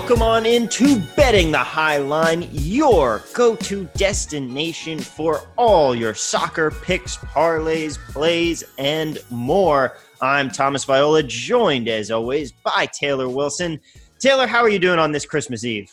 Welcome on into Betting the High Line, your go to destination for all your soccer picks, parlays, plays, and more. I'm Thomas Viola, joined as always by Taylor Wilson. Taylor, how are you doing on this Christmas Eve?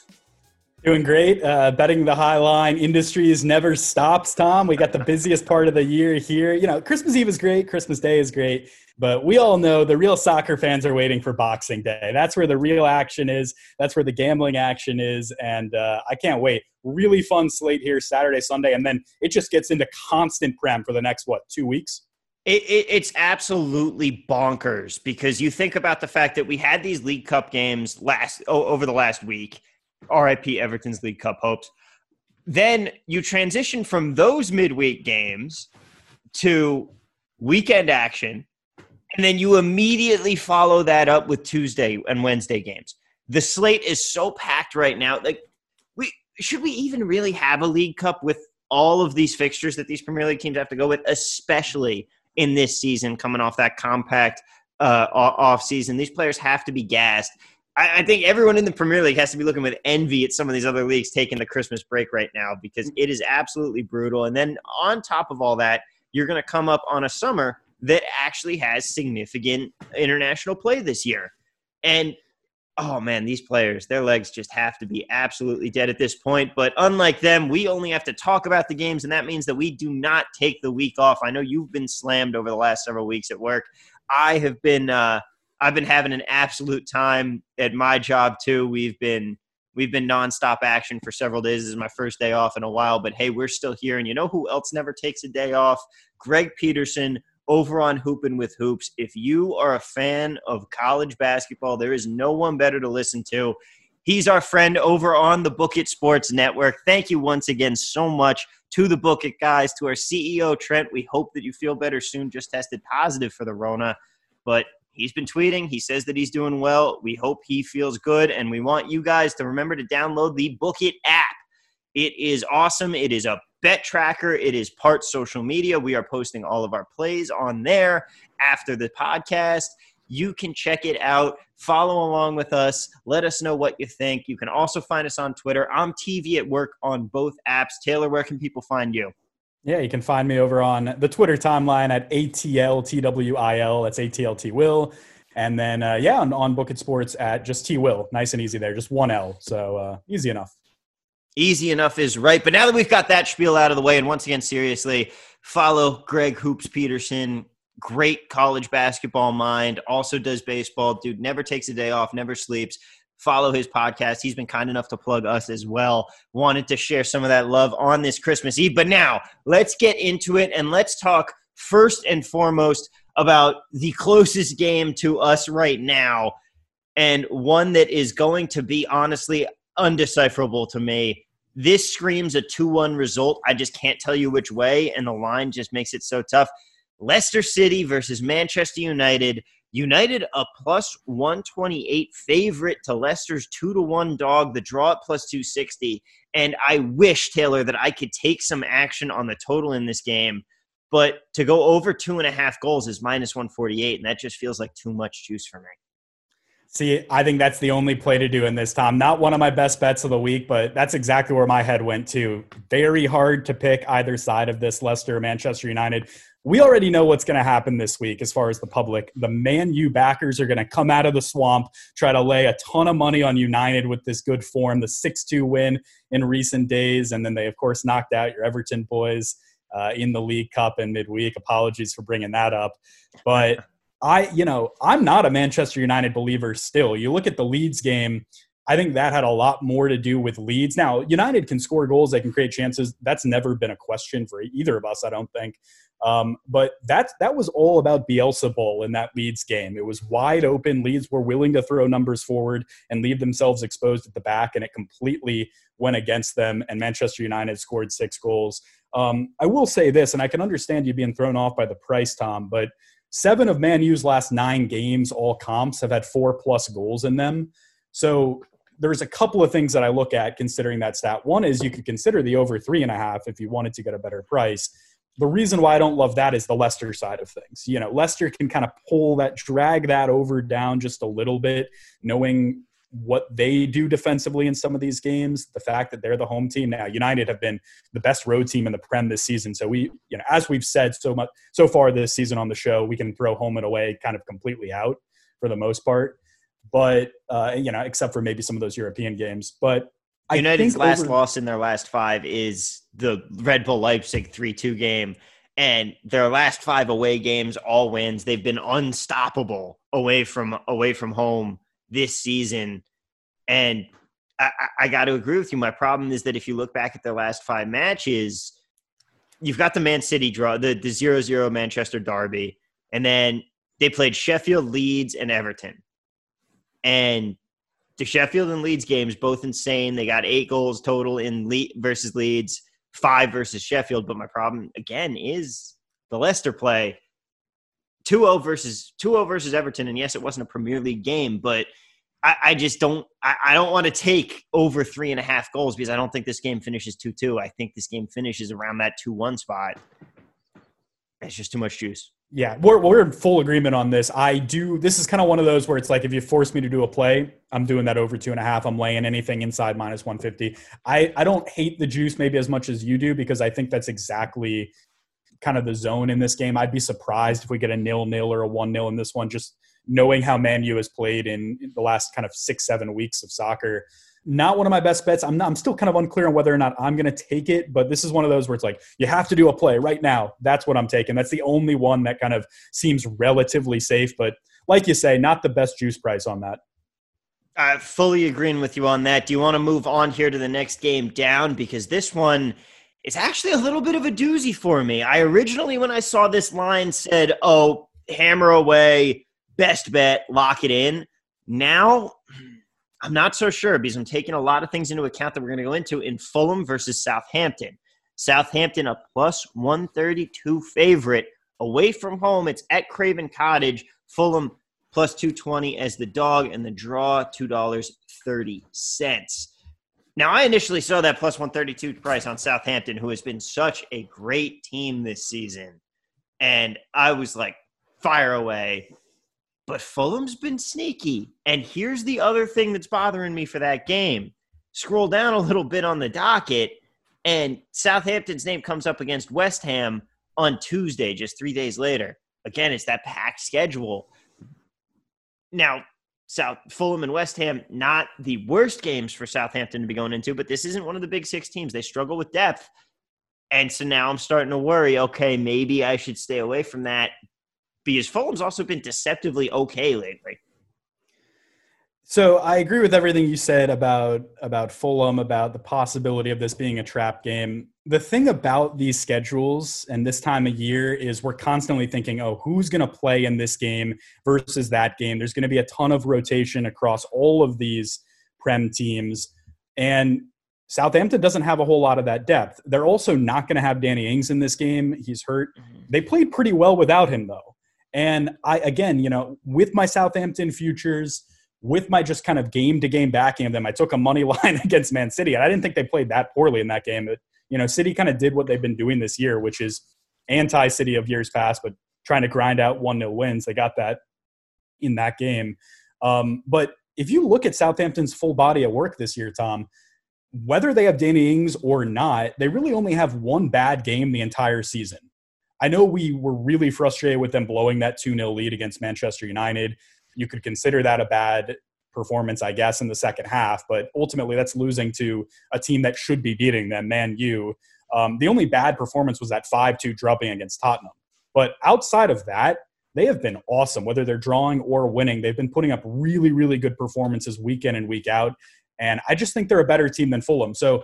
Doing great. Uh, betting the high line industries never stops, Tom. We got the busiest part of the year here. You know, Christmas Eve is great, Christmas Day is great, but we all know the real soccer fans are waiting for Boxing Day. That's where the real action is, that's where the gambling action is, and uh, I can't wait. Really fun slate here Saturday, Sunday, and then it just gets into constant prem for the next, what, two weeks? It, it, it's absolutely bonkers because you think about the fact that we had these League Cup games last oh, over the last week RIP Everton's League Cup hopes. Then you transition from those midweek games to weekend action, and then you immediately follow that up with Tuesday and Wednesday games. The slate is so packed right now. Like, we should we even really have a League Cup with all of these fixtures that these Premier League teams have to go with, especially in this season, coming off that compact uh, off season. These players have to be gassed. I, I, think everyone in the Premier League has to be looking with envy at some of these other leagues taking the Christmas break right now because it is absolutely brutal. And then on top of all that, you're going to come up on a summer that actually has significant international play this year. And oh man, these players, their legs just have to be absolutely dead at this point. But unlike them, we only have to talk about the games, and that means that we do not take the week off. I know you've been slammed over the last several weeks at work. I have been uh, I've been having an absolute time at my job too. We've been we've been nonstop action for several days. This is my first day off in a while, but hey, we're still here. And you know who else never takes a day off? Greg Peterson over on Hoopin' with Hoops. If you are a fan of college basketball, there is no one better to listen to. He's our friend over on the Book It Sports Network. Thank you once again so much to the Book It guys, to our CEO Trent. We hope that you feel better soon. Just tested positive for the Rona, but he's been tweeting. He says that he's doing well. We hope he feels good. And we want you guys to remember to download the Book It app. It is awesome. It is a bet tracker. It is part social media. We are posting all of our plays on there after the podcast. You can check it out. Follow along with us. Let us know what you think. You can also find us on Twitter. I'm TV at work on both apps. Taylor, where can people find you? Yeah, you can find me over on the Twitter timeline at ATLTWIL. That's ATLT Will. And then, uh, yeah, on, on Book It Sports at just T Will. Nice and easy there, just one L. So uh, easy enough. Easy enough is right. But now that we've got that spiel out of the way, and once again, seriously, follow Greg Hoops Peterson. Great college basketball mind. Also does baseball. Dude never takes a day off, never sleeps follow his podcast. He's been kind enough to plug us as well. Wanted to share some of that love on this Christmas Eve. But now let's get into it and let's talk first and foremost about the closest game to us right now and one that is going to be honestly undecipherable to me. This screams a 2 1 result. I just can't tell you which way, and the line just makes it so tough. Leicester City versus Manchester United. United a plus 128 favorite to Leicester's 2 to 1 dog, the draw at plus 260. And I wish, Taylor, that I could take some action on the total in this game. But to go over two and a half goals is minus 148, and that just feels like too much juice for me. See, I think that's the only play to do in this, Tom. Not one of my best bets of the week, but that's exactly where my head went to. Very hard to pick either side of this Leicester Manchester United we already know what's going to happen this week as far as the public. The Man U backers are going to come out of the swamp, try to lay a ton of money on United with this good form, the 6 2 win in recent days. And then they, of course, knocked out your Everton boys uh, in the League Cup in midweek. Apologies for bringing that up. But I, you know, I'm not a Manchester United believer still. You look at the Leeds game, I think that had a lot more to do with Leeds. Now, United can score goals, they can create chances. That's never been a question for either of us, I don't think. Um, but that that was all about Bielsa Bowl in that Leeds game. It was wide open. Leeds were willing to throw numbers forward and leave themselves exposed at the back, and it completely went against them. And Manchester United scored six goals. Um, I will say this, and I can understand you being thrown off by the price, Tom, but seven of Man U's last nine games, all comps, have had four plus goals in them. So there's a couple of things that I look at considering that stat. One is you could consider the over three and a half if you wanted to get a better price. The reason why I don't love that is the Leicester side of things. You know, Leicester can kind of pull that, drag that over down just a little bit, knowing what they do defensively in some of these games, the fact that they're the home team now. United have been the best road team in the Prem this season. So we, you know, as we've said so much so far this season on the show, we can throw home and away kind of completely out for the most part. But uh, you know, except for maybe some of those European games. But I United's last over- loss in their last five is the Red Bull Leipzig three-two game and their last five away games all wins they've been unstoppable away from away from home this season. And I, I got to agree with you. My problem is that if you look back at their last five matches you've got the man city draw the, the 0-0 manchester derby and then they played sheffield leeds and everton. And the sheffield and leeds games both insane. They got eight goals total in Le- versus leeds five versus Sheffield. But my problem again is the Leicester play 2-0 versus 2-0 versus Everton. And yes, it wasn't a Premier League game, but I, I just don't I, I don't want to take over three and a half goals because I don't think this game finishes 2-2. I think this game finishes around that 2-1 spot. It's just too much juice. Yeah, we're, we're in full agreement on this. I do. This is kind of one of those where it's like if you force me to do a play, I'm doing that over two and a half. I'm laying anything inside minus 150. I, I don't hate the juice maybe as much as you do because I think that's exactly kind of the zone in this game. I'd be surprised if we get a nil nil or a one nil in this one, just knowing how Man U has played in the last kind of six, seven weeks of soccer not one of my best bets. I'm, not, I'm still kind of unclear on whether or not I'm going to take it, but this is one of those where it's like, you have to do a play right now. That's what I'm taking. That's the only one that kind of seems relatively safe. But like you say, not the best juice price on that. I'm fully agreeing with you on that. Do you want to move on here to the next game down? Because this one is actually a little bit of a doozy for me. I originally, when I saw this line, said, oh, hammer away, best bet, lock it in. Now, I'm not so sure because I'm taking a lot of things into account that we're going to go into in Fulham versus Southampton. Southampton, a plus 132 favorite. Away from home, it's at Craven Cottage. Fulham plus 220 as the dog, and the draw $2.30. Now, I initially saw that plus 132 price on Southampton, who has been such a great team this season. And I was like, fire away. But Fulham's been sneaky. And here's the other thing that's bothering me for that game. Scroll down a little bit on the docket, and Southampton's name comes up against West Ham on Tuesday, just three days later. Again, it's that packed schedule. Now, South Fulham and West Ham, not the worst games for Southampton to be going into, but this isn't one of the big six teams. They struggle with depth. And so now I'm starting to worry, okay, maybe I should stay away from that because Fulham's also been deceptively okay lately. So I agree with everything you said about about Fulham, about the possibility of this being a trap game. The thing about these schedules and this time of year is we're constantly thinking, oh, who's going to play in this game versus that game? There's going to be a ton of rotation across all of these Prem teams. And Southampton doesn't have a whole lot of that depth. They're also not going to have Danny Ings in this game. He's hurt. Mm-hmm. They played pretty well without him, though. And I, again, you know, with my Southampton futures, with my just kind of game to game backing of them, I took a money line against Man City. And I didn't think they played that poorly in that game. You know, City kind of did what they've been doing this year, which is anti City of years past, but trying to grind out 1 0 wins. They got that in that game. Um, but if you look at Southampton's full body of work this year, Tom, whether they have Danny Ings or not, they really only have one bad game the entire season. I know we were really frustrated with them blowing that 2 0 lead against Manchester United. You could consider that a bad performance, I guess, in the second half, but ultimately that's losing to a team that should be beating them, Man U. Um, the only bad performance was that 5 2 drubbing against Tottenham. But outside of that, they have been awesome. Whether they're drawing or winning, they've been putting up really, really good performances week in and week out. And I just think they're a better team than Fulham. So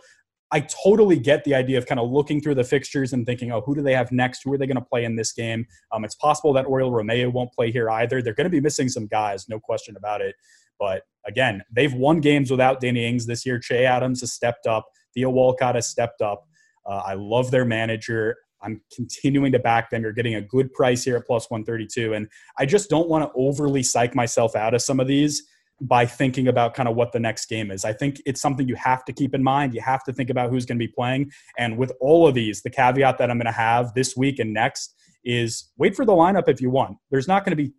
I totally get the idea of kind of looking through the fixtures and thinking, oh, who do they have next? Who are they going to play in this game? Um, it's possible that Oriol Romeo won't play here either. They're going to be missing some guys, no question about it. But again, they've won games without Danny Ings this year. Che Adams has stepped up. Theo Walcott has stepped up. Uh, I love their manager. I'm continuing to back them. You're getting a good price here at plus 132. And I just don't want to overly psych myself out of some of these by thinking about kind of what the next game is. I think it's something you have to keep in mind. You have to think about who's going to be playing. And with all of these, the caveat that I'm going to have this week and next is wait for the lineup if you want. There's not going to be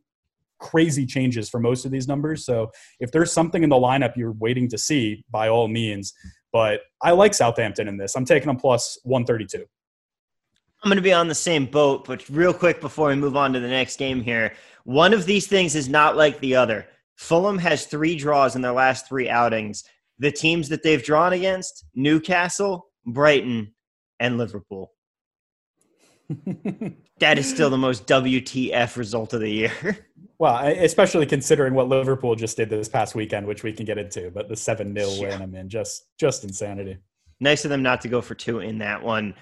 crazy changes for most of these numbers. So if there's something in the lineup you're waiting to see, by all means. But I like Southampton in this. I'm taking them plus 132. I'm going to be on the same boat, but real quick before we move on to the next game here, one of these things is not like the other. Fulham has three draws in their last three outings. The teams that they've drawn against Newcastle, Brighton, and Liverpool. that is still the most WTF result of the year. Well, especially considering what Liverpool just did this past weekend, which we can get into, but the 7 0 yeah. win, I mean, just, just insanity. Nice of them not to go for two in that one.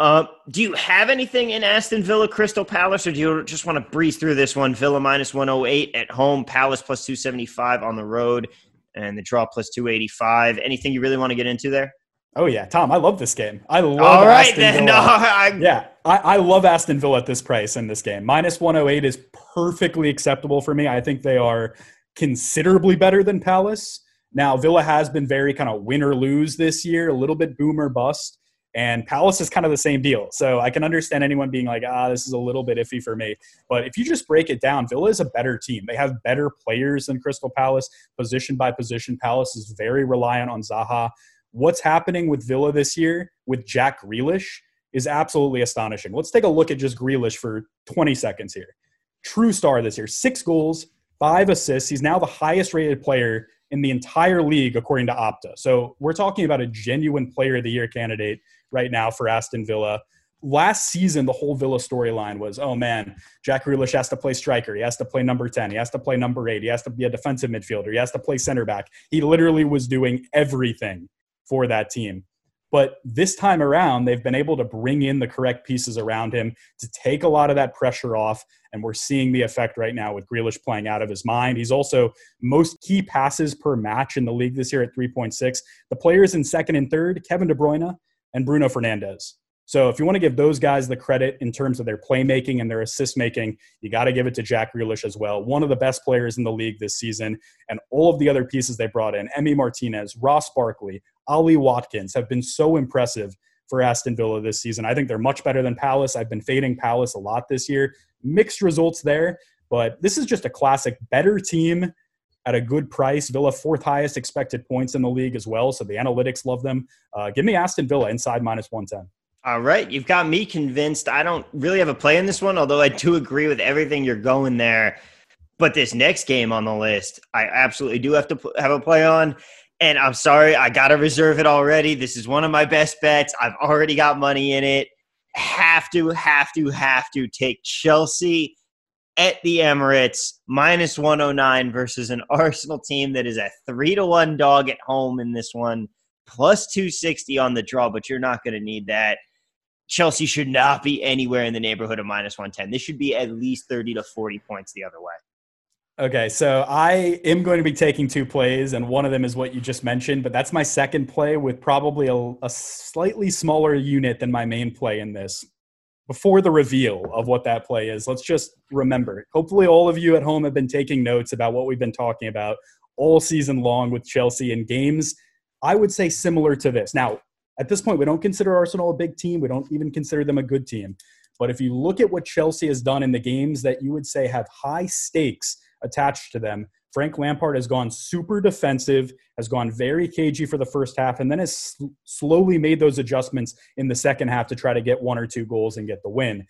Uh, do you have anything in Aston Villa Crystal Palace, or do you just want to breeze through this one? Villa minus 108 at home, Palace plus 275 on the road, and the draw plus 285. Anything you really want to get into there? Oh yeah, Tom, I love this game. I love. All right Aston then. Villa. No, I... Yeah, I, I love Aston Villa at this price in this game. Minus 108 is perfectly acceptable for me. I think they are considerably better than Palace. Now, Villa has been very kind of win or lose this year, a little bit boomer bust. And Palace is kind of the same deal. So I can understand anyone being like, ah, this is a little bit iffy for me. But if you just break it down, Villa is a better team. They have better players than Crystal Palace, position by position. Palace is very reliant on Zaha. What's happening with Villa this year with Jack Grealish is absolutely astonishing. Let's take a look at just Grealish for 20 seconds here. True star this year, six goals, five assists. He's now the highest rated player in the entire league, according to Opta. So we're talking about a genuine player of the year candidate right now for Aston Villa. Last season, the whole Villa storyline was, oh man, Jack Grealish has to play striker. He has to play number 10. He has to play number eight. He has to be a defensive midfielder. He has to play center back. He literally was doing everything for that team. But this time around, they've been able to bring in the correct pieces around him to take a lot of that pressure off. And we're seeing the effect right now with Grealish playing out of his mind. He's also most key passes per match in the league this year at 3.6. The players in second and third, Kevin De Bruyne and Bruno Fernandes. So if you want to give those guys the credit in terms of their playmaking and their assist making, you got to give it to Jack Grealish as well. One of the best players in the league this season, and all of the other pieces they brought in, Emi Martinez, Ross Barkley, Ollie Watkins, have been so impressive for Aston Villa this season. I think they're much better than Palace. I've been fading Palace a lot this year. Mixed results there, but this is just a classic better team at a good price. Villa, fourth highest expected points in the league as well. So the analytics love them. Uh, give me Aston Villa inside minus 110. All right. You've got me convinced. I don't really have a play in this one, although I do agree with everything you're going there. But this next game on the list, I absolutely do have to have a play on. And I'm sorry, I got to reserve it already. This is one of my best bets. I've already got money in it. Have to, have to, have to take Chelsea at the Emirates minus 109 versus an Arsenal team that is a three to one dog at home in this one, plus 260 on the draw, but you're not going to need that. Chelsea should not be anywhere in the neighborhood of minus 110. This should be at least 30 to 40 points the other way. Okay, so I am going to be taking two plays, and one of them is what you just mentioned, but that's my second play with probably a, a slightly smaller unit than my main play in this. Before the reveal of what that play is, let's just remember. Hopefully, all of you at home have been taking notes about what we've been talking about all season long with Chelsea in games. I would say similar to this. Now, at this point, we don't consider Arsenal a big team. We don't even consider them a good team. But if you look at what Chelsea has done in the games that you would say have high stakes attached to them, Frank Lampard has gone super defensive, has gone very cagey for the first half, and then has sl- slowly made those adjustments in the second half to try to get one or two goals and get the win.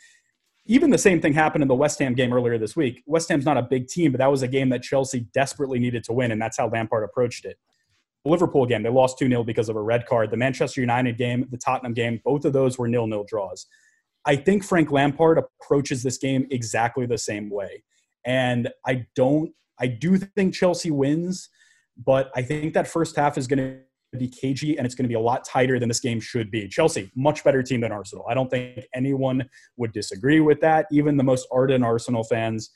Even the same thing happened in the West Ham game earlier this week. West Ham's not a big team, but that was a game that Chelsea desperately needed to win, and that's how Lampard approached it. Liverpool game, they lost 2 0 because of a red card. The Manchester United game, the Tottenham game, both of those were nil nil draws. I think Frank Lampard approaches this game exactly the same way. And I don't, I do think Chelsea wins, but I think that first half is going to be cagey and it's going to be a lot tighter than this game should be. Chelsea, much better team than Arsenal. I don't think anyone would disagree with that. Even the most ardent Arsenal fans,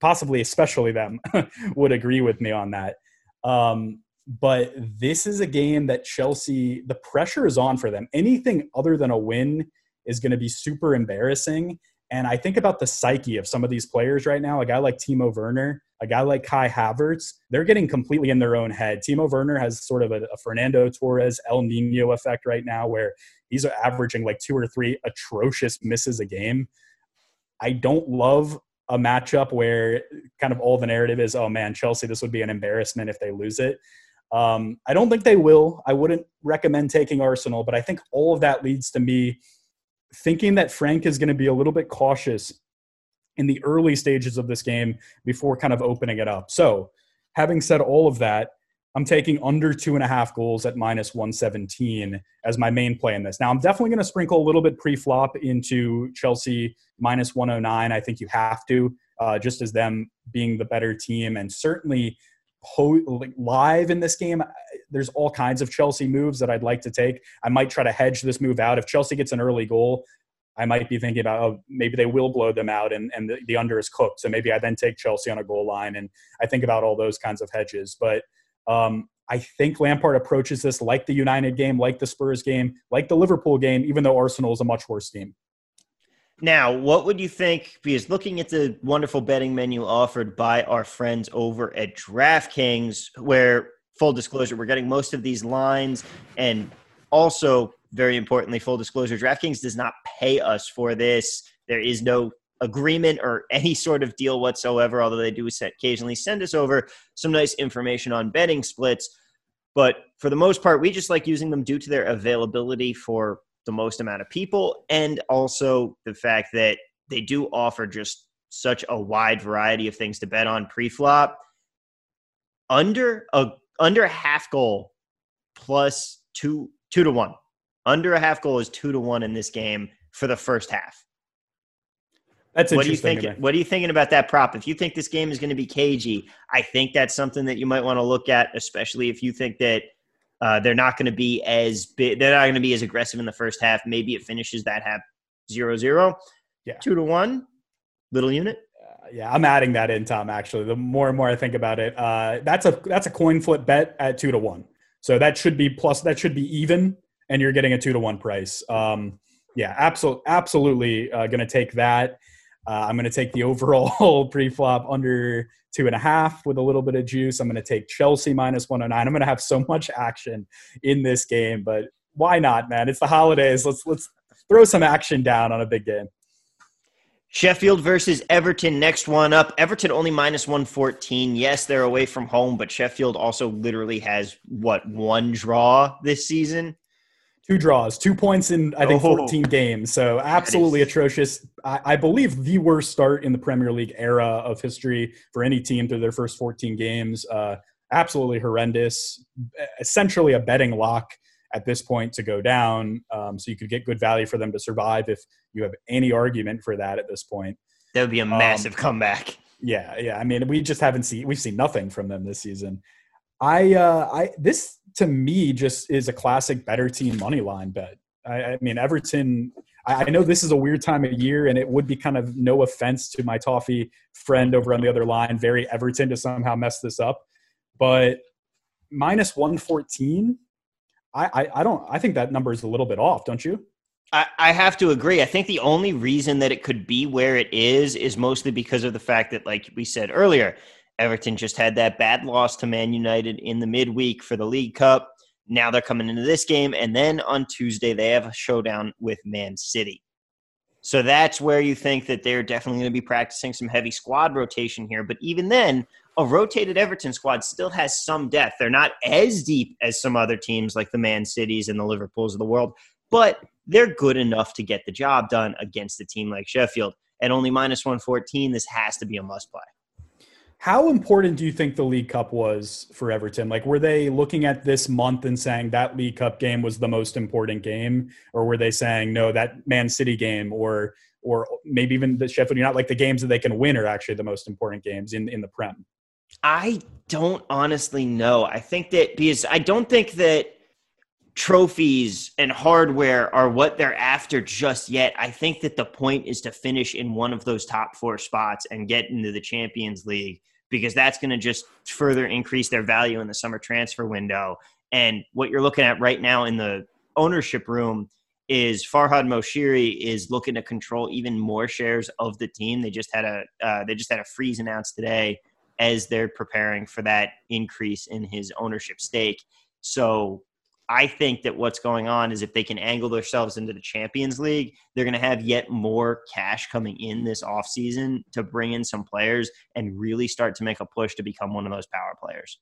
possibly especially them, would agree with me on that. Um, but this is a game that Chelsea, the pressure is on for them. Anything other than a win is going to be super embarrassing. And I think about the psyche of some of these players right now. A guy like Timo Werner, a guy like Kai Havertz, they're getting completely in their own head. Timo Werner has sort of a, a Fernando Torres El Nino effect right now, where he's averaging like two or three atrocious misses a game. I don't love a matchup where kind of all the narrative is, oh man, Chelsea, this would be an embarrassment if they lose it. Um, I don't think they will. I wouldn't recommend taking Arsenal, but I think all of that leads to me thinking that Frank is going to be a little bit cautious in the early stages of this game before kind of opening it up. So, having said all of that, I'm taking under two and a half goals at minus 117 as my main play in this. Now, I'm definitely going to sprinkle a little bit pre flop into Chelsea minus 109. I think you have to, uh, just as them being the better team. And certainly po- live in this game, there's all kinds of Chelsea moves that I'd like to take. I might try to hedge this move out. If Chelsea gets an early goal, I might be thinking about, oh, maybe they will blow them out and, and the, the under is cooked. So maybe I then take Chelsea on a goal line. And I think about all those kinds of hedges. But um, I think Lampard approaches this like the United game, like the Spurs game, like the Liverpool game, even though Arsenal is a much worse team. Now, what would you think? Because looking at the wonderful betting menu offered by our friends over at DraftKings, where full disclosure, we're getting most of these lines, and also very importantly, full disclosure, DraftKings does not pay us for this. There is no agreement or any sort of deal whatsoever, although they do occasionally send us over some nice information on betting splits. But for the most part, we just like using them due to their availability for the most amount of people and also the fact that they do offer just such a wide variety of things to bet on pre-flop. Under a under half goal plus two two to one. Under a half goal is two to one in this game for the first half. That's what do you think? What are you thinking about that prop? If you think this game is going to be cagey, I think that's something that you might want to look at, especially if you think that uh, they're not going to be as big, they're not going to be as aggressive in the first half. Maybe it finishes that half zero zero. Yeah, two to one, little unit. Uh, yeah, I'm adding that in, Tom. Actually, the more and more I think about it, uh, that's a that's a coin flip bet at two to one. So that should be plus. That should be even, and you're getting a two to one price. Um, yeah, absolutely, absolutely uh, going to take that. Uh, I'm going to take the overall pre-flop under two and a half with a little bit of juice. I'm going to take Chelsea minus 109. I'm going to have so much action in this game, but why not, man? It's the holidays. Let's let's throw some action down on a big game. Sheffield versus Everton, next one up. Everton only minus 114. Yes, they're away from home, but Sheffield also literally has what one draw this season two draws, two points in I think 14 games. So absolutely atrocious. I, I, believe the worst start in the Premier League era of history for any team through their first 14 games. Uh, absolutely horrendous. Essentially a betting lock at this point to go down. Um, so you could get good value for them to survive if you have any argument for that at this point. That would be a um, massive um, comeback. Yeah, yeah. I mean, we just haven't seen we've seen nothing from them this season. I uh, I this to me just is a classic better team money line bet. I, I mean Everton. I, I, know this is a weird time of year, and it would be kind of no offense to my toffee friend over on the other line, very Everton, to somehow mess this up, but minus one fourteen. I, I, I don't. I think that number is a little bit off. Don't you? I, I have to agree. I think the only reason that it could be where it is is mostly because of the fact that, like we said earlier, Everton just had that bad loss to Man United in the midweek for the League Cup. Now they're coming into this game, and then on Tuesday they have a showdown with Man City. So that's where you think that they're definitely going to be practicing some heavy squad rotation here. But even then, a rotated Everton squad still has some depth. They're not as deep as some other teams like the Man Cities and the Liverpools of the world, but they're good enough to get the job done against a team like Sheffield. At only minus 114, this has to be a must play. How important do you think the League Cup was for Everton? Like, were they looking at this month and saying that League Cup game was the most important game, or were they saying no, that Man City game, or or maybe even the Sheffield United, like the games that they can win, are actually the most important games in in the Prem? I don't honestly know. I think that because I don't think that trophies and hardware are what they're after just yet. I think that the point is to finish in one of those top four spots and get into the Champions League because that's going to just further increase their value in the summer transfer window. And what you're looking at right now in the ownership room is Farhad Moshiri is looking to control even more shares of the team. They just had a uh, they just had a freeze announced today as they're preparing for that increase in his ownership stake. So I think that what's going on is if they can angle themselves into the Champions League, they're going to have yet more cash coming in this offseason to bring in some players and really start to make a push to become one of those power players.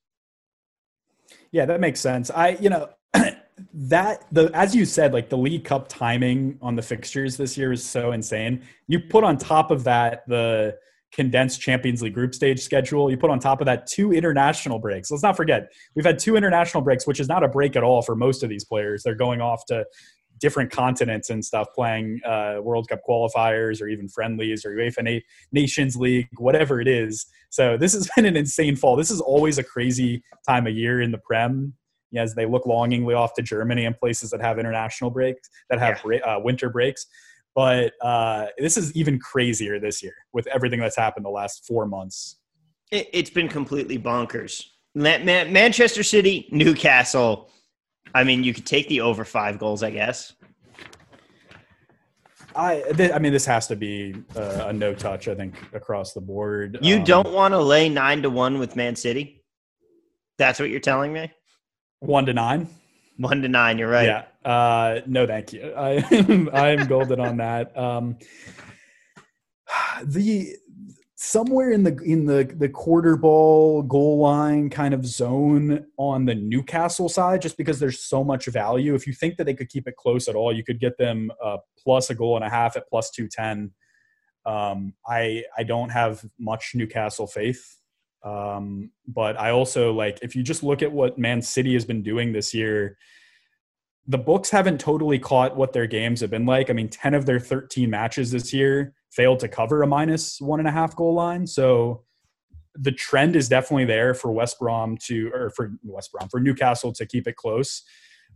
Yeah, that makes sense. I, you know, that the as you said, like the League Cup timing on the fixtures this year is so insane. You put on top of that the condensed Champions League group stage schedule. You put on top of that two international breaks. Let's not forget, we've had two international breaks, which is not a break at all for most of these players. They're going off to different continents and stuff, playing uh, World Cup qualifiers or even friendlies or UEFA Na- Nations League, whatever it is. So this has been an insane fall. This is always a crazy time of year in the Prem. As they look longingly off to Germany and places that have international breaks, that have yeah. uh, winter breaks, but uh, this is even crazier this year with everything that's happened the last four months. It, has been completely bonkers. Man- Man- Manchester City, Newcastle. I mean, you could take the over five goals, I guess. I, th- I mean, this has to be uh, a no touch. I think across the board. You um, don't want to lay nine to one with Man City. That's what you're telling me. One to nine. One to nine. You're right. Yeah. Uh, no, thank you. I I'm golden on that. Um, the somewhere in the in the the quarter ball goal line kind of zone on the Newcastle side, just because there's so much value. If you think that they could keep it close at all, you could get them uh, plus a goal and a half at plus two ten. Um, I I don't have much Newcastle faith, um, but I also like if you just look at what Man City has been doing this year the books haven't totally caught what their games have been like. I mean, 10 of their 13 matches this year failed to cover a minus one and a half goal line. So the trend is definitely there for West Brom to, or for West Brom, for Newcastle to keep it close.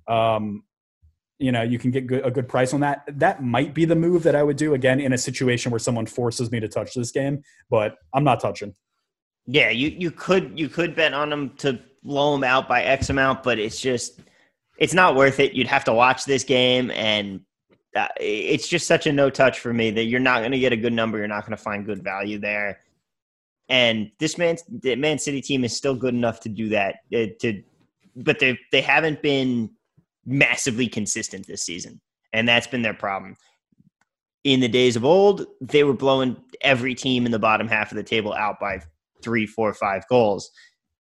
Um, you know, you can get good, a good price on that. That might be the move that I would do again in a situation where someone forces me to touch this game, but I'm not touching. Yeah, you, you could you could bet on them to blow them out by X amount, but it's just – it's not worth it. You'd have to watch this game, and uh, it's just such a no touch for me that you're not going to get a good number. You're not going to find good value there. And this man, the Man City team is still good enough to do that. Uh, to, but they they haven't been massively consistent this season, and that's been their problem. In the days of old, they were blowing every team in the bottom half of the table out by three, four, five goals.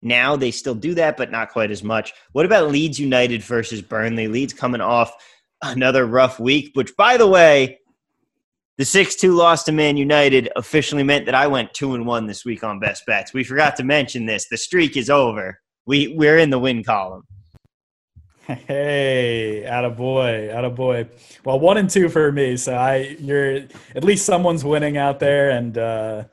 Now they still do that, but not quite as much. What about Leeds United versus Burnley? Leeds coming off another rough week, which, by the way, the 6 2 loss to Man United officially meant that I went 2 and 1 this week on best bets. We forgot to mention this. The streak is over. We, we're in the win column. Hey, attaboy, boy. Well, one and two for me. So I, you're at least someone's winning out there, and uh,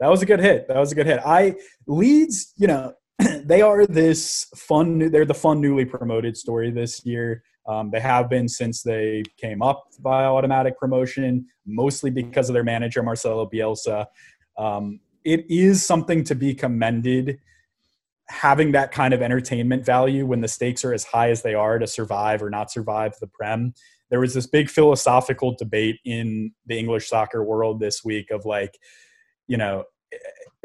that was a good hit. That was a good hit. I Leeds, you know, they are this fun. They're the fun newly promoted story this year. Um, they have been since they came up by automatic promotion, mostly because of their manager Marcelo Bielsa. Um, it is something to be commended having that kind of entertainment value when the stakes are as high as they are to survive or not survive the prem there was this big philosophical debate in the english soccer world this week of like you know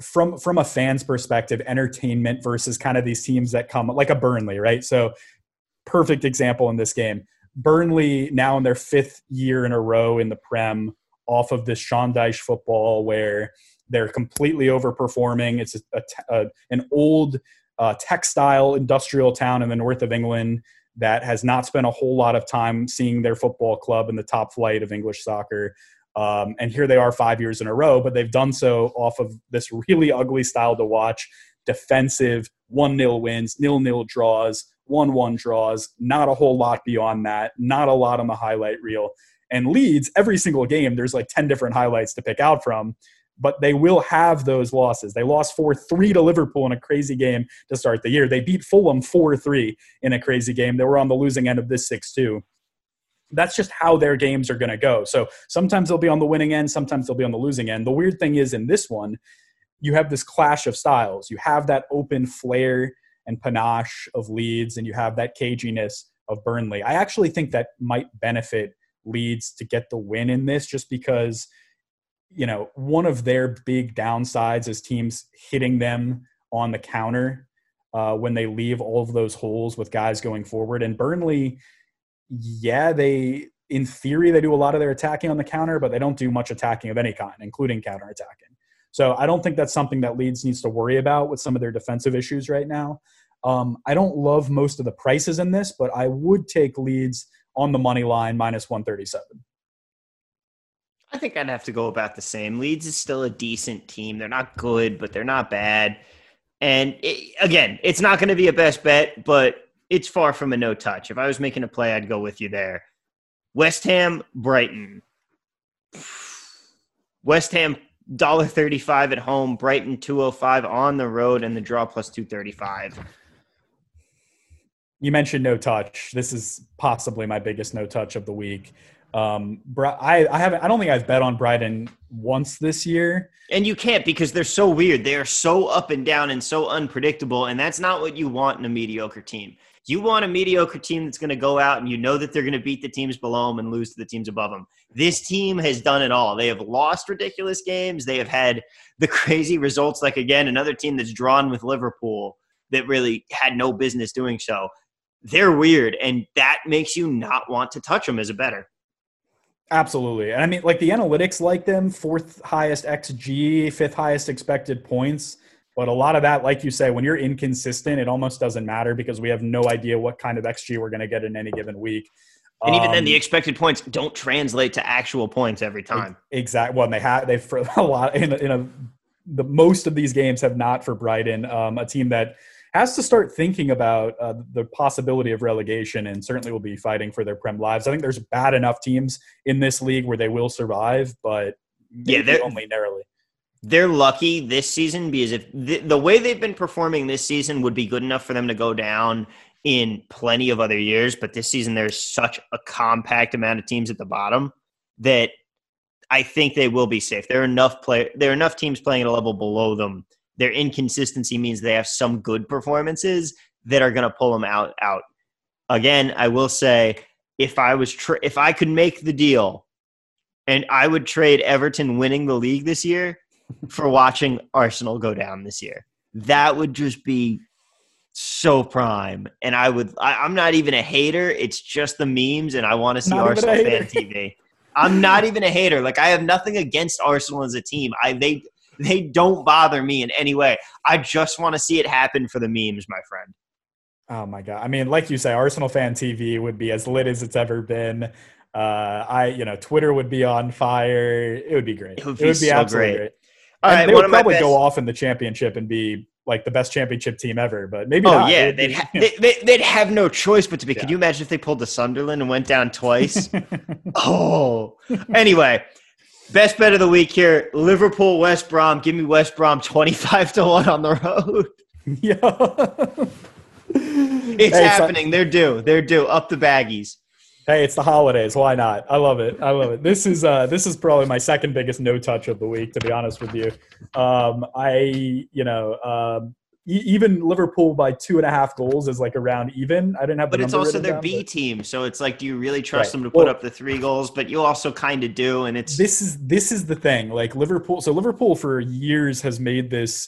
from from a fan's perspective, entertainment versus kind of these teams that come like a Burnley, right? So perfect example in this game. Burnley now in their fifth year in a row in the Prem off of this Sean Dyche football where they're completely overperforming. It's a, a, a, an old uh, textile industrial town in the north of England that has not spent a whole lot of time seeing their football club in the top flight of English soccer. Um, and here they are five years in a row, but they've done so off of this really ugly style to watch defensive 1 0 wins, nil nil draws, 1 1 draws, not a whole lot beyond that, not a lot on the highlight reel. And Leeds, every single game, there's like 10 different highlights to pick out from, but they will have those losses. They lost 4 3 to Liverpool in a crazy game to start the year. They beat Fulham 4 3 in a crazy game. They were on the losing end of this 6 2 that's just how their games are going to go. So sometimes they'll be on the winning end, sometimes they'll be on the losing end. The weird thing is in this one, you have this clash of styles. You have that open flair and panache of Leeds, and you have that caginess of Burnley. I actually think that might benefit Leeds to get the win in this just because, you know, one of their big downsides is teams hitting them on the counter uh, when they leave all of those holes with guys going forward. And Burnley, yeah, they in theory they do a lot of their attacking on the counter, but they don't do much attacking of any kind, including counter attacking. So I don't think that's something that Leeds needs to worry about with some of their defensive issues right now. Um, I don't love most of the prices in this, but I would take Leeds on the money line minus 137. I think I'd have to go about the same. Leeds is still a decent team. They're not good, but they're not bad. And it, again, it's not going to be a best bet, but it's far from a no touch. If I was making a play, I'd go with you there. West Ham, Brighton. West Ham dollar thirty five at home, Brighton two oh five on the road, and the draw plus two thirty five. You mentioned no touch. This is possibly my biggest no touch of the week. Um, I, I haven't. I don't think I've bet on Brighton once this year. And you can't because they're so weird. They are so up and down and so unpredictable, and that's not what you want in a mediocre team. You want a mediocre team that's going to go out and you know that they're going to beat the teams below them and lose to the teams above them. This team has done it all. They have lost ridiculous games. They have had the crazy results, like again, another team that's drawn with Liverpool that really had no business doing so. They're weird, and that makes you not want to touch them as a better. Absolutely. And I mean, like the analytics like them, fourth highest XG, fifth highest expected points. But a lot of that, like you say, when you're inconsistent, it almost doesn't matter because we have no idea what kind of XG we're going to get in any given week. And even then, the um, expected points don't translate to actual points every time. Exactly. Well, they have they for a lot in a, in a the most of these games have not for Brighton, um, a team that has to start thinking about uh, the possibility of relegation and certainly will be fighting for their prem lives. I think there's bad enough teams in this league where they will survive, but yeah, only narrowly they're lucky this season because if the, the, way they've been performing this season would be good enough for them to go down in plenty of other years, but this season there's such a compact amount of teams at the bottom that I think they will be safe. There are enough play there are enough teams playing at a level below them. Their inconsistency means they have some good performances that are going to pull them out out. Again, I will say if I was tra- if I could make the deal and I would trade Everton winning the league this year for watching Arsenal go down this year. That would just be so prime. And I would, I, am not even a hater. It's just the memes, and I want to see not Arsenal fan TV. I'm not even a hater. Like I have nothing against Arsenal as a team. I they they don't bother me in any way. I just want to see it happen for the memes, my friend. Oh my god! I mean, like you say, Arsenal fan TV would be as lit as it's ever been. Uh, I, you know, Twitter would be on fire. It would be great. It would be, it would be so absolutely great. great. All right, they would probably go off in the championship and be like the best championship team ever, but maybe. Oh not. yeah, they'd, ha- they, would have no choice but to be. Yeah. Could you imagine if they pulled the Sunderland and went down twice? oh, anyway, best bet of the week here: Liverpool West Brom. Give me West Brom twenty-five to one on the road. Yeah, it's hey, happening. So- They're due. They're due. Up the baggies. Hey, it's the holidays. Why not? I love it. I love it. This is uh, this is probably my second biggest no touch of the week, to be honest with you. Um, I, you know, um, e- even Liverpool by two and a half goals is like around even. I didn't have, but it's also their down, B but... team, so it's like, do you really trust right. them to put well, up the three goals? But you also kind of do, and it's this is this is the thing. Like Liverpool, so Liverpool for years has made this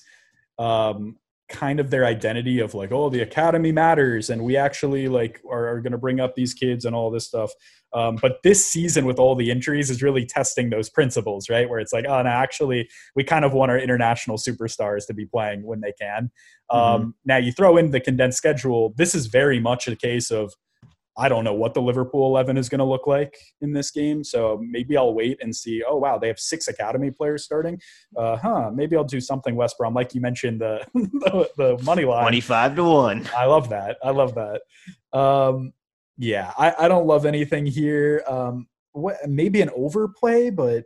um, kind of their identity of like oh the academy matters and we actually like are, are going to bring up these kids and all this stuff. Um, but this season with all the injuries is really testing those principles right? Where it's like oh no actually we kind of want our international superstars to be playing when they can. Mm-hmm. um, now you throw in the condensed schedule this is very much a case of I don't know what the Liverpool 11 is going to look like in this game. So maybe I'll wait and see. Oh, wow, they have six academy players starting. Uh, huh. Maybe I'll do something West Brom. Like you mentioned, the, the, the money line 25 to 1. I love that. I love that. Um, yeah, I, I don't love anything here. Um, what, maybe an overplay, but.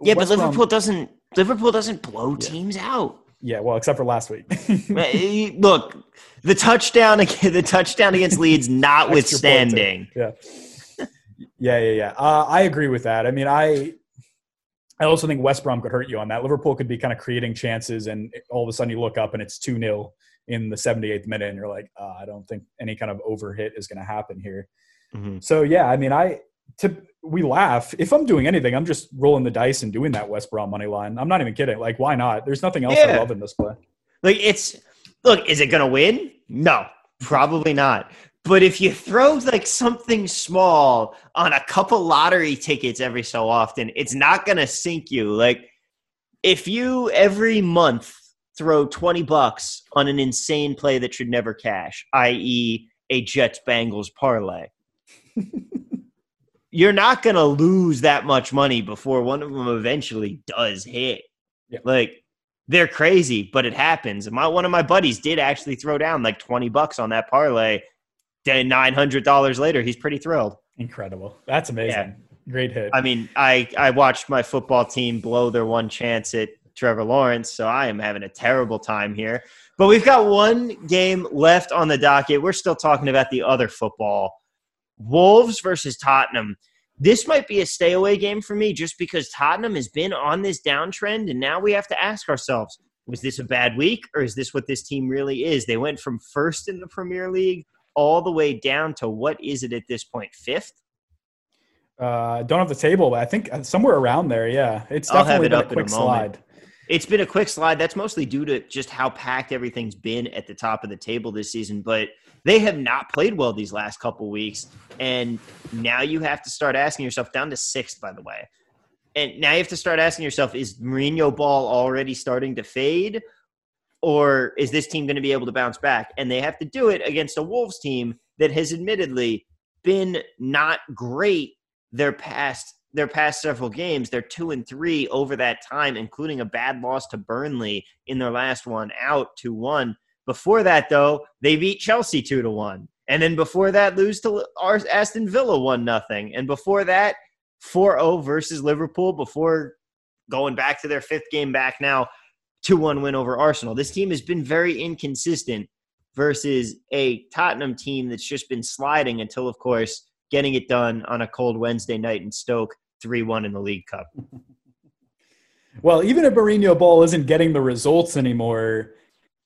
Yeah, West but Liverpool Brom, doesn't. Liverpool doesn't blow yeah. teams out. Yeah, well, except for last week. Look, the touchdown, the touchdown against Leeds, notwithstanding. Yeah, yeah, yeah, yeah. Uh, I agree with that. I mean, I, I also think West Brom could hurt you on that. Liverpool could be kind of creating chances, and all of a sudden you look up and it's two 0 in the 78th minute, and you're like, uh, I don't think any kind of overhit is going to happen here. Mm-hmm. So yeah, I mean, I to we laugh. If I'm doing anything, I'm just rolling the dice and doing that West Brom money line. I'm not even kidding. Like, why not? There's nothing else yeah. I love in this play. Like it's look, is it going to win? No, probably not. But if you throw like something small on a couple lottery tickets every so often, it's not going to sink you. Like if you every month throw 20 bucks on an insane play that should never cash, i.e., a Jets Bengals parlay, you're not going to lose that much money before one of them eventually does hit. Yeah. Like they're crazy, but it happens. My one of my buddies did actually throw down like 20 bucks on that parlay. Then $900 later, he's pretty thrilled. Incredible. That's amazing. Yeah. Great hit. I mean, I I watched my football team blow their one chance at Trevor Lawrence, so I am having a terrible time here. But we've got one game left on the docket. We're still talking about the other football. Wolves versus Tottenham. This might be a stay away game for me just because Tottenham has been on this downtrend, and now we have to ask ourselves was this a bad week, or is this what this team really is? They went from first in the Premier League all the way down to what is it at this point? fifth? Uh, don't have the table, but I think uh, somewhere around there. Yeah, it's definitely it been a quick a slide. It's been a quick slide. That's mostly due to just how packed everything's been at the top of the table this season. But they have not played well these last couple weeks, and now you have to start asking yourself down to sixth, by the way. And now you have to start asking yourself: Is Mourinho ball already starting to fade, or is this team going to be able to bounce back? And they have to do it against a Wolves team that has admittedly been not great their past their past several games. They're two and three over that time, including a bad loss to Burnley in their last one out two one. Before that, though, they beat Chelsea two to one, and then before that, lose to Aston Villa one nothing, and before that, 4-0 versus Liverpool. Before going back to their fifth game back now, two one win over Arsenal. This team has been very inconsistent versus a Tottenham team that's just been sliding until, of course getting it done on a cold Wednesday night in Stoke, 3 1 in the League Cup. well, even if Mourinho Ball isn't getting the results anymore,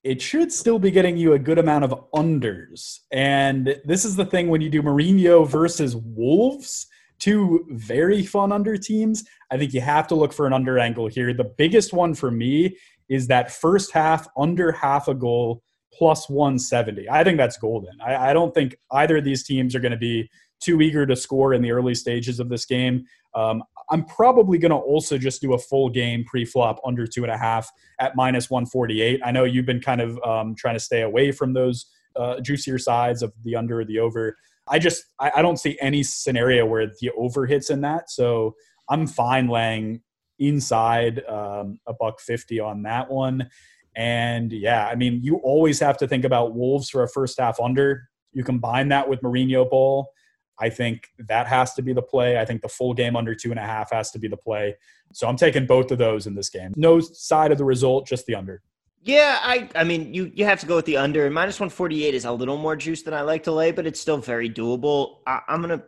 it should still be getting you a good amount of unders. And this is the thing when you do Mourinho versus Wolves, two very fun under teams. I think you have to look for an under angle here. The biggest one for me is that first half under half a goal plus 170. I think that's golden. I, I don't think either of these teams are going to be too eager to score in the early stages of this game. Um, I'm probably going to also just do a full game pre-flop under two and a half at minus 148. I know you've been kind of um, trying to stay away from those uh, juicier sides of the under or the over. I just I, I, don't see any scenario where the over hits in that. So I'm fine laying inside um, a buck fifty on that one. And yeah, I mean, you always have to think about Wolves for a first half under. You combine that with Mourinho ball I think that has to be the play. I think the full game under two and a half has to be the play. So I'm taking both of those in this game. No side of the result, just the under. Yeah, I I mean you you have to go with the under. And minus one forty eight is a little more juice than I like to lay, but it's still very doable. I, I'm gonna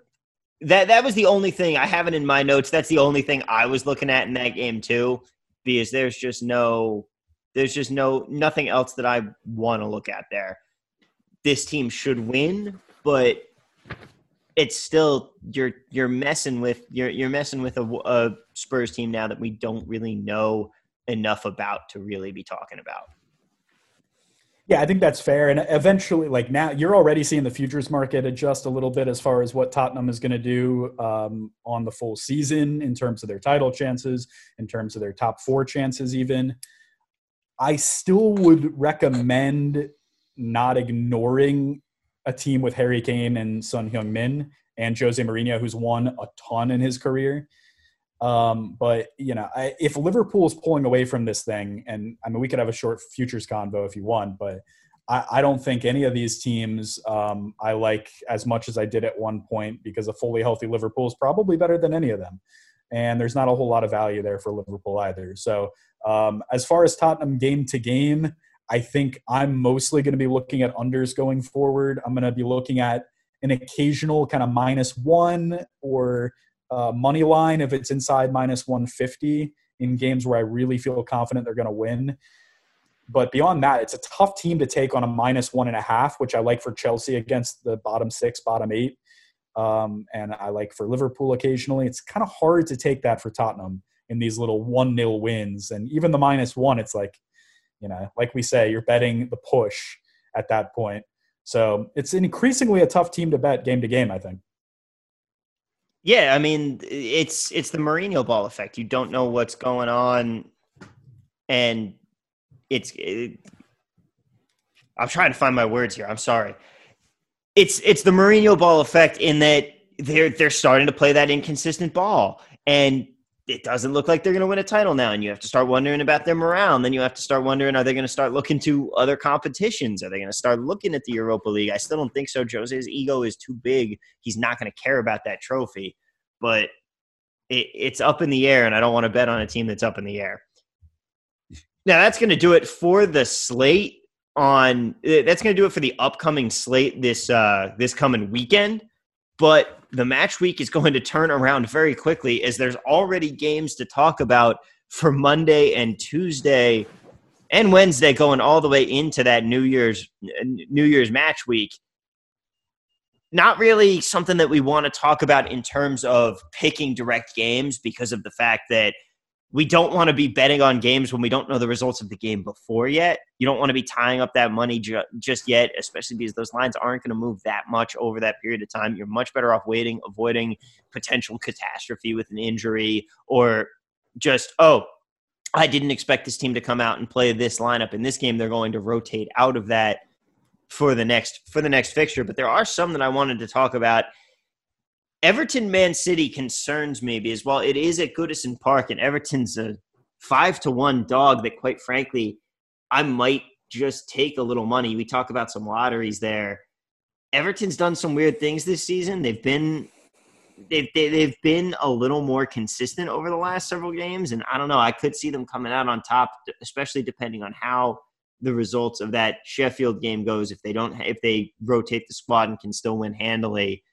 that that was the only thing I have it in my notes. That's the only thing I was looking at in that game too, because there's just no there's just no nothing else that I want to look at there. This team should win, but it's still you're you're messing with you're you're messing with a, a, Spurs team now that we don't really know enough about to really be talking about. Yeah, I think that's fair. And eventually, like now, you're already seeing the futures market adjust a little bit as far as what Tottenham is going to do um, on the full season in terms of their title chances, in terms of their top four chances, even. I still would recommend not ignoring a team with Harry Kane and Son Heung-min and Jose Mourinho, who's won a ton in his career. Um, but you know, I, if Liverpool is pulling away from this thing, and I mean, we could have a short futures convo if you want, but I, I don't think any of these teams um, I like as much as I did at one point because a fully healthy Liverpool is probably better than any of them, and there's not a whole lot of value there for Liverpool either. So, um, as far as Tottenham game to game, I think I'm mostly going to be looking at unders going forward. I'm going to be looking at an occasional kind of minus one or uh, money line if it's inside minus 150 in games where I really feel confident they're going to win. But beyond that, it's a tough team to take on a minus one and a half, which I like for Chelsea against the bottom six, bottom eight. Um, and I like for Liverpool occasionally. It's kind of hard to take that for Tottenham in these little one nil wins. And even the minus one, it's like, You know, like we say, you're betting the push at that point. So it's increasingly a tough team to bet game to game. I think. Yeah, I mean, it's it's the Mourinho ball effect. You don't know what's going on, and it's. It, I'm trying to find my words here. I'm sorry. It's it's the Mourinho ball effect in that they're they're starting to play that inconsistent ball, and it doesn't look like they're going to win a title now. And you have to start wondering about their morale. And then you have to start wondering: Are they going to start looking to other competitions? Are they going to start looking at the Europa League? I still don't think so. Jose's ego is too big. He's not going to care about that trophy. But it, it's up in the air, and I don't want to bet on a team that's up in the air. Now that's going to do it for the slate. On that's going to do it for the upcoming slate this uh, this coming weekend. But the match week is going to turn around very quickly as there's already games to talk about for Monday and Tuesday and Wednesday going all the way into that New Year's New Year's match week. Not really something that we want to talk about in terms of picking direct games because of the fact that we don't want to be betting on games when we don't know the results of the game before yet. You don't want to be tying up that money ju- just yet, especially because those lines aren't going to move that much over that period of time. You're much better off waiting, avoiding potential catastrophe with an injury or just, oh, I didn't expect this team to come out and play this lineup in this game. They're going to rotate out of that for the next for the next fixture. But there are some that I wanted to talk about Everton Man City concerns me because while it is at Goodison Park and Everton's a five to one dog that quite frankly I might just take a little money. We talk about some lotteries there. Everton's done some weird things this season. They've been they've they've been a little more consistent over the last several games, and I don't know. I could see them coming out on top, especially depending on how the results of that Sheffield game goes. If they don't, if they rotate the squad and can still win handily,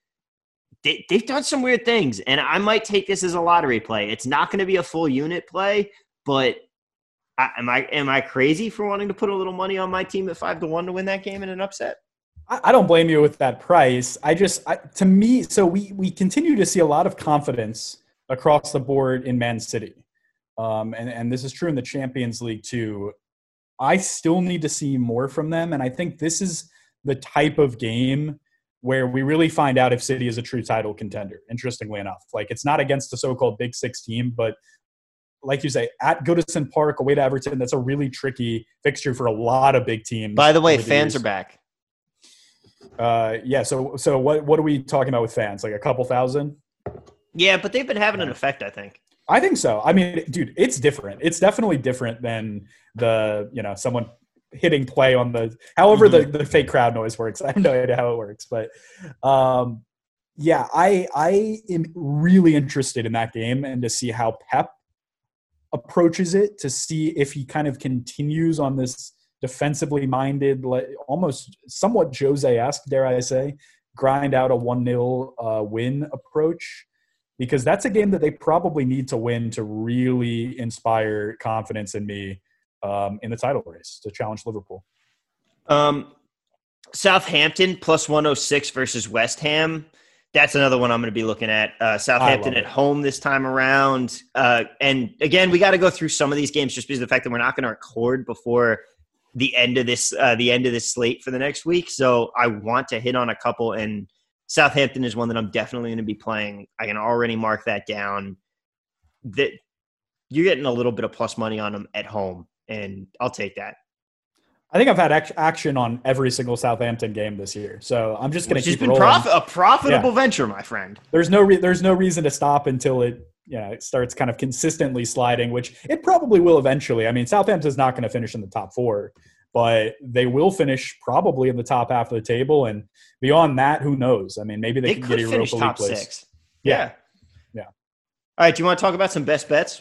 they, have done some weird things, and I might take this as a lottery play. It's not going to be a full unit play, but I, am I am I crazy for wanting to put a little money on my team at five to one to win that game in an upset? I, I don't blame you with that price. I just, I, to me, so we we continue to see a lot of confidence across the board in Man City, um, and and this is true in the Champions League too. I still need to see more from them, and I think this is the type of game where we really find out if City is a true title contender. Interestingly enough, like it's not against the so-called Big Six team, but like you say, at Goodison Park away to Everton, that's a really tricky fixture for a lot of big teams. By the way, fans are back. Uh, yeah. So, so what what are we talking about with fans? Like a couple thousand? Yeah, but they've been having an effect. I think. I think so. I mean, dude, it's different. It's definitely different than the you know someone hitting play on the however mm-hmm. the, the fake crowd noise works. I have no idea how it works, but um, yeah, I I am really interested in that game and to see how Pep approaches it to see if he kind of continues on this defensively minded, like almost somewhat Jose-esque, dare I say, grind out a one 0 uh, win approach. Because that's a game that they probably need to win to really inspire confidence in me um, in the title race to challenge Liverpool. Um, Southampton plus 106 versus West Ham. That's another one I'm going to be looking at. Uh, Southampton at home this time around. Uh, and again, we got to go through some of these games just because of the fact that we're not going to record before the end of this uh, the end of this slate for the next week. So I want to hit on a couple, and Southampton is one that I'm definitely going to be playing. I can already mark that down. That you're getting a little bit of plus money on them at home and I'll take that. I think I've had action on every single Southampton game this year, so I'm just going to. She's been prof- a profitable yeah. venture, my friend. There's no re- there's no reason to stop until it yeah it starts kind of consistently sliding, which it probably will eventually. I mean, Southampton's not going to finish in the top four, but they will finish probably in the top half of the table, and beyond that, who knows? I mean, maybe they, they can get a Europa League place. Six. Yeah. yeah, yeah. All right, do you want to talk about some best bets?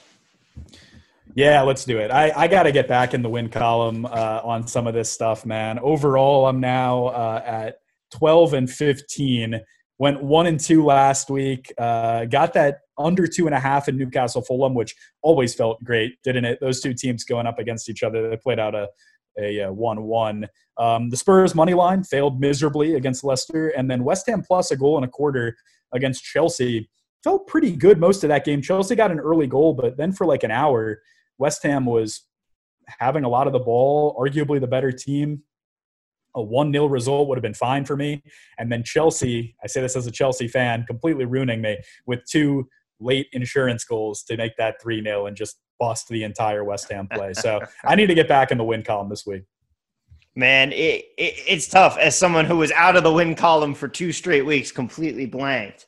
Yeah, let's do it. I, I got to get back in the win column uh, on some of this stuff, man. Overall, I'm now uh, at 12 and 15. Went one and two last week. Uh, got that under two and a half in Newcastle Fulham, which always felt great, didn't it? Those two teams going up against each other. They played out a a, one-one. Um, the Spurs money line failed miserably against Leicester, and then West Ham plus a goal and a quarter against Chelsea felt pretty good most of that game. Chelsea got an early goal, but then for like an hour, West Ham was having a lot of the ball, arguably the better team. A 1 0 result would have been fine for me. And then Chelsea, I say this as a Chelsea fan, completely ruining me with two late insurance goals to make that 3 0 and just bust the entire West Ham play. So I need to get back in the win column this week. Man, it, it, it's tough as someone who was out of the win column for two straight weeks, completely blanked.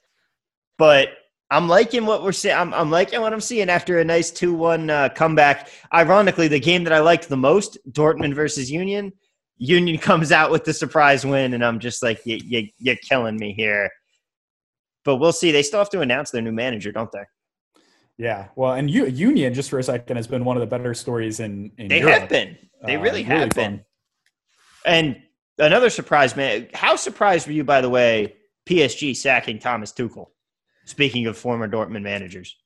But I'm liking what we're seeing. I'm, I'm, liking what I'm seeing after a nice 2 1 uh, comeback. Ironically, the game that I liked the most, Dortmund versus Union, Union comes out with the surprise win, and I'm just like, you, you, you're killing me here. But we'll see. They still have to announce their new manager, don't they? Yeah, well, and U- Union just for a second has been one of the better stories in. in they Europe. have been. They uh, really have been. Fun. And another surprise, man. How surprised were you, by the way, PSG sacking Thomas Tuchel? Speaking of former Dortmund managers.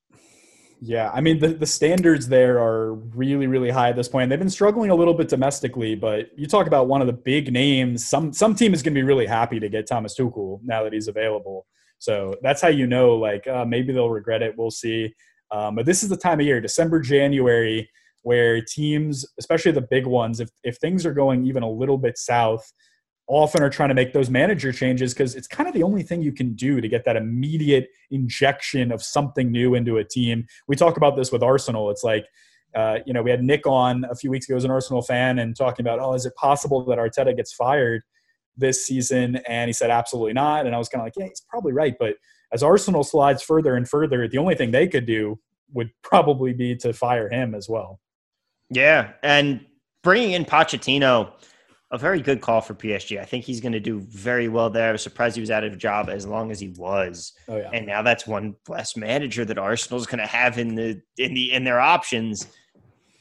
Yeah, I mean the, the standards there are really really high at this point. They've been struggling a little bit domestically, but you talk about one of the big names. Some some team is going to be really happy to get Thomas Tuchel now that he's available. So that's how you know, like uh, maybe they'll regret it. We'll see. Um, but this is the time of year, December, January, where teams, especially the big ones, if if things are going even a little bit south, often are trying to make those manager changes because it's kind of the only thing you can do to get that immediate injection of something new into a team. We talk about this with Arsenal. It's like, uh, you know, we had Nick on a few weeks ago as an Arsenal fan and talking about, oh, is it possible that Arteta gets fired this season? And he said, absolutely not. And I was kind of like, yeah, he's probably right. But as Arsenal slides further and further, the only thing they could do would probably be to fire him as well. Yeah. And bringing in Pochettino – a very good call for PSG. I think he's going to do very well there. I was surprised he was out of a job as long as he was. Oh, yeah. And now that's one less manager that Arsenal's going to have in the in the in their options.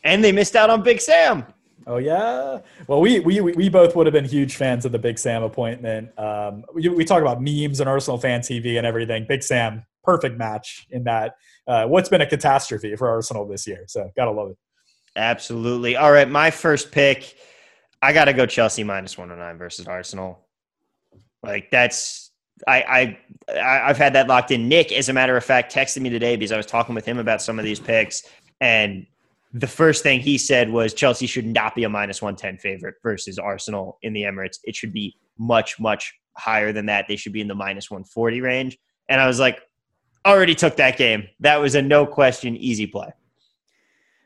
And they missed out on Big Sam. Oh yeah. Well, we we we both would have been huge fans of the Big Sam appointment. Um, we, we talk about memes and Arsenal fan TV and everything. Big Sam, perfect match in that. Uh, what's been a catastrophe for Arsenal this year? So gotta love it. Absolutely. All right, my first pick I got to go Chelsea minus 109 versus Arsenal. Like that's I I I've had that locked in. Nick, as a matter of fact, texted me today because I was talking with him about some of these picks, and the first thing he said was Chelsea should not be a minus 110 favorite versus Arsenal in the Emirates. It should be much much higher than that. They should be in the minus 140 range. And I was like, already took that game. That was a no question easy play.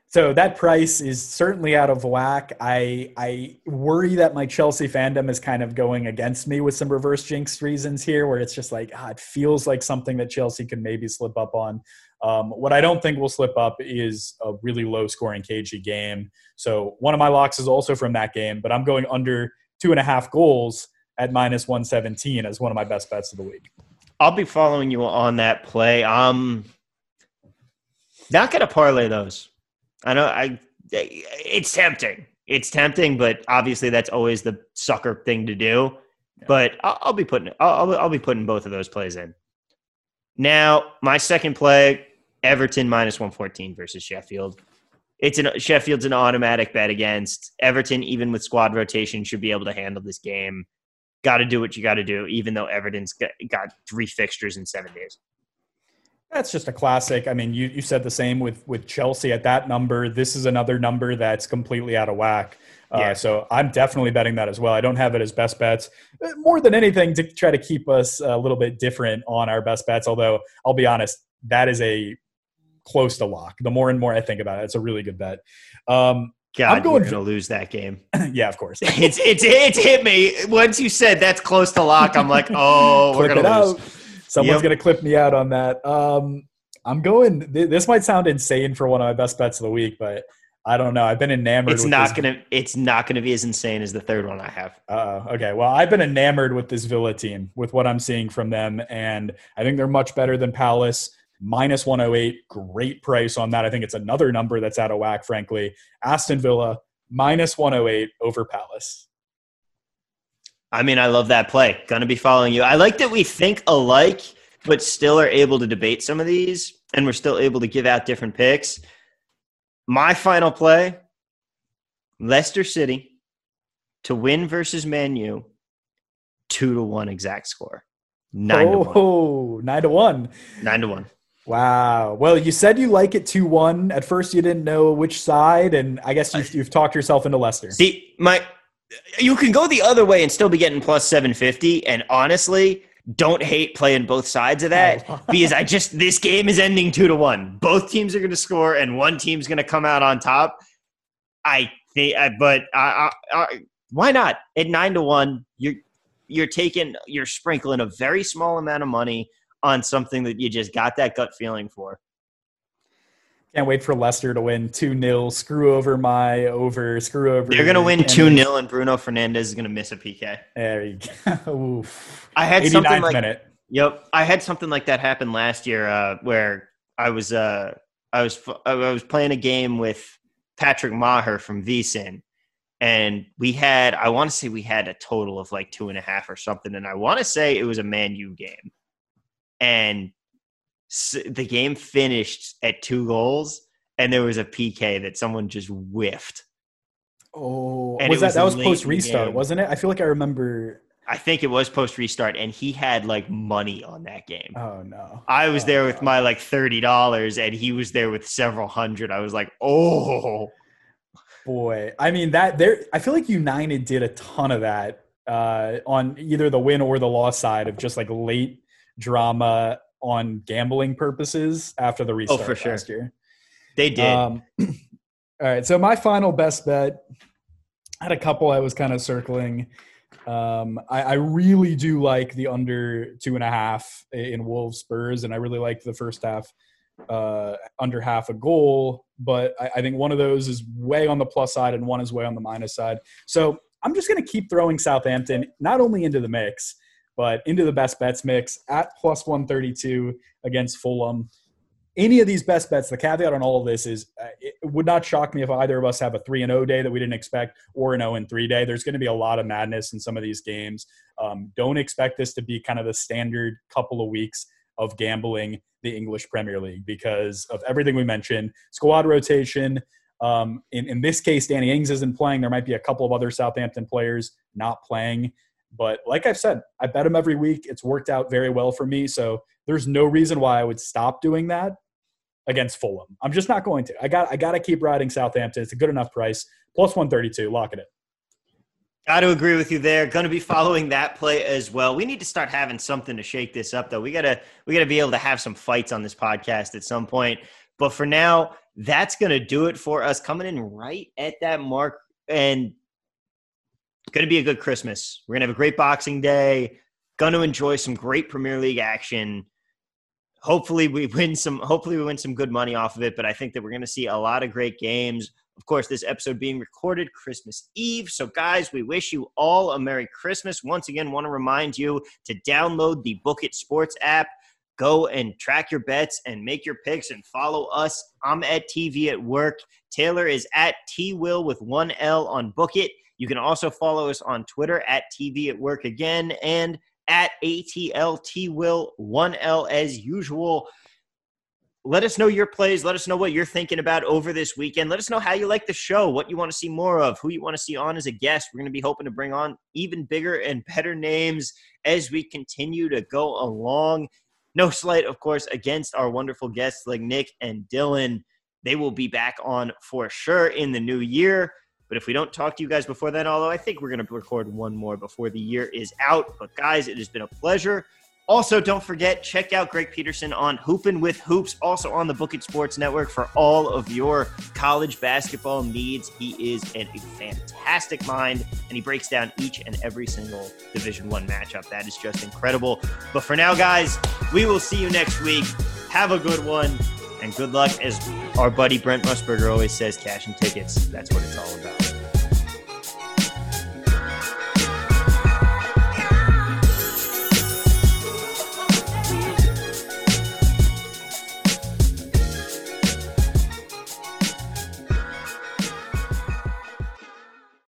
So that price is certainly out of whack. I I worry that my Chelsea fandom is kind of going against me with some reverse jinx reasons here, where it's just like ah, it feels like something that Chelsea could maybe slip up on. Um, what I don't think will slip up is a really low scoring KG game. So one of my locks is also from that game, but I'm going under two and a half goals at minus 117 as one of my best bets of the week. I'll be following you on that play. I'm not going to parlay those. I know I it's tempting. It's tempting, but obviously that's always the sucker thing to do. Yeah. But I'll, I'll, be putting I'll, I'll be putting both of those plays in. Now, my second play, Everton minus 114 versus Sheffield. It's an Sheffield's an automatic bet against Everton, even with squad rotation, should be able to handle this game. Got to do what you got to do, even though Everton's got, got three fixtures in seven days. That's just a classic. I mean, you, you said the same with with Chelsea at that number. This is another number that's completely out of whack. Uh, yeah. So I'm definitely betting that as well. I don't have it as best bets. Uh, more than anything, to try to keep us a little bit different on our best bets. Although I'll be honest, that is a close to lock. The more and more I think about it, it's a really good bet. Um, God, I'm going to lose that game. yeah, of course. it's it's it's hit me once you said that's close to lock. I'm like, oh, we're gonna lose. Out. Someone's yep. going to clip me out on that. Um, I'm going. This might sound insane for one of my best bets of the week, but I don't know. I've been enamored. It's not this. gonna. It's not gonna be as insane as the third one I have. Uh, okay. Well, I've been enamored with this Villa team, with what I'm seeing from them, and I think they're much better than Palace. Minus 108, great price on that. I think it's another number that's out of whack, frankly. Aston Villa minus 108 over Palace. I mean, I love that play. Gonna be following you. I like that we think alike, but still are able to debate some of these, and we're still able to give out different picks. My final play Leicester City to win versus Man U, two to one exact score. Nine oh, to one. Oh, nine to one. Nine to one. Wow. Well, you said you like it 2 1. At first, you didn't know which side, and I guess you've, you've talked yourself into Leicester. See, my you can go the other way and still be getting plus 750. And honestly, don't hate playing both sides of that oh. because I just, this game is ending two to one. Both teams are going to score and one team's going to come out on top. I think, but I, I, I, why not? At nine to one, you're, you're taking, you're sprinkling a very small amount of money on something that you just got that gut feeling for. Can't wait for Leicester to win 2 0. Screw over my over. Screw over. They're going to win 2 0, and Bruno Fernandes is going to miss a PK. There you go. I had something like minute. Yep, I had something like that happen last year uh, where I was uh, I was I was playing a game with Patrick Meagher from VSIN, and we had I want to say we had a total of like two and a half or something, and I want to say it was a Man U game, and the game finished at two goals, and there was a PK that someone just whiffed. Oh, and was that was that was post restart, wasn't it? I feel like I remember. I think it was post restart, and he had like money on that game. Oh no! I was oh, there with my like thirty dollars, and he was there with several hundred. I was like, oh boy. I mean that there. I feel like United did a ton of that uh, on either the win or the loss side of just like late drama on gambling purposes after the restart oh, for sure. last year. They did. Um, all right. So my final best bet I had a couple I was kind of circling. Um, I, I, really do like the under two and a half in Wolves Spurs, and I really like the first half uh, under half a goal. But I, I think one of those is way on the plus side, and one is way on the minus side. So I'm just going to keep throwing Southampton not only into the mix, but into the best bets mix at plus 132 against Fulham. Any of these best bets, the caveat on all of this is uh, it would not shock me if either of us have a 3 and 0 day that we didn't expect or an 0 and 3 day. There's going to be a lot of madness in some of these games. Um, don't expect this to be kind of the standard couple of weeks of gambling the English Premier League because of everything we mentioned squad rotation. Um, in, in this case, Danny Ings isn't playing. There might be a couple of other Southampton players not playing. But like I've said, I bet him every week. It's worked out very well for me. So there's no reason why I would stop doing that against Fulham. I'm just not going to. I got I got to keep riding Southampton. It's a good enough price. Plus 132. Lock it in. Got to agree with you there. Going to be following that play as well. We need to start having something to shake this up, though. We gotta we gotta be able to have some fights on this podcast at some point. But for now, that's going to do it for us. Coming in right at that mark, and going to be a good Christmas. We're going to have a great Boxing Day. Going to enjoy some great Premier League action. Hopefully we win some. Hopefully we win some good money off of it. But I think that we're going to see a lot of great games. Of course, this episode being recorded Christmas Eve. So, guys, we wish you all a Merry Christmas. Once again, want to remind you to download the Book It Sports app. Go and track your bets and make your picks and follow us. I'm at TV at work. Taylor is at T Will with one L on Book It. You can also follow us on Twitter at TV at Work again and at ATLT Will 1L as usual. Let us know your plays. Let us know what you're thinking about over this weekend. Let us know how you like the show, what you want to see more of, who you want to see on as a guest. We're going to be hoping to bring on even bigger and better names as we continue to go along. No slight, of course, against our wonderful guests like Nick and Dylan. They will be back on for sure in the new year. But if we don't talk to you guys before then, although I think we're going to record one more before the year is out. But guys, it has been a pleasure. Also, don't forget, check out Greg Peterson on Hoopin' with Hoops, also on the Book It Sports Network for all of your college basketball needs. He is a fantastic mind, and he breaks down each and every single Division One matchup. That is just incredible. But for now, guys, we will see you next week. Have a good one. And good luck, as our buddy Brent Musburger always says, cash and tickets. That's what it's all about.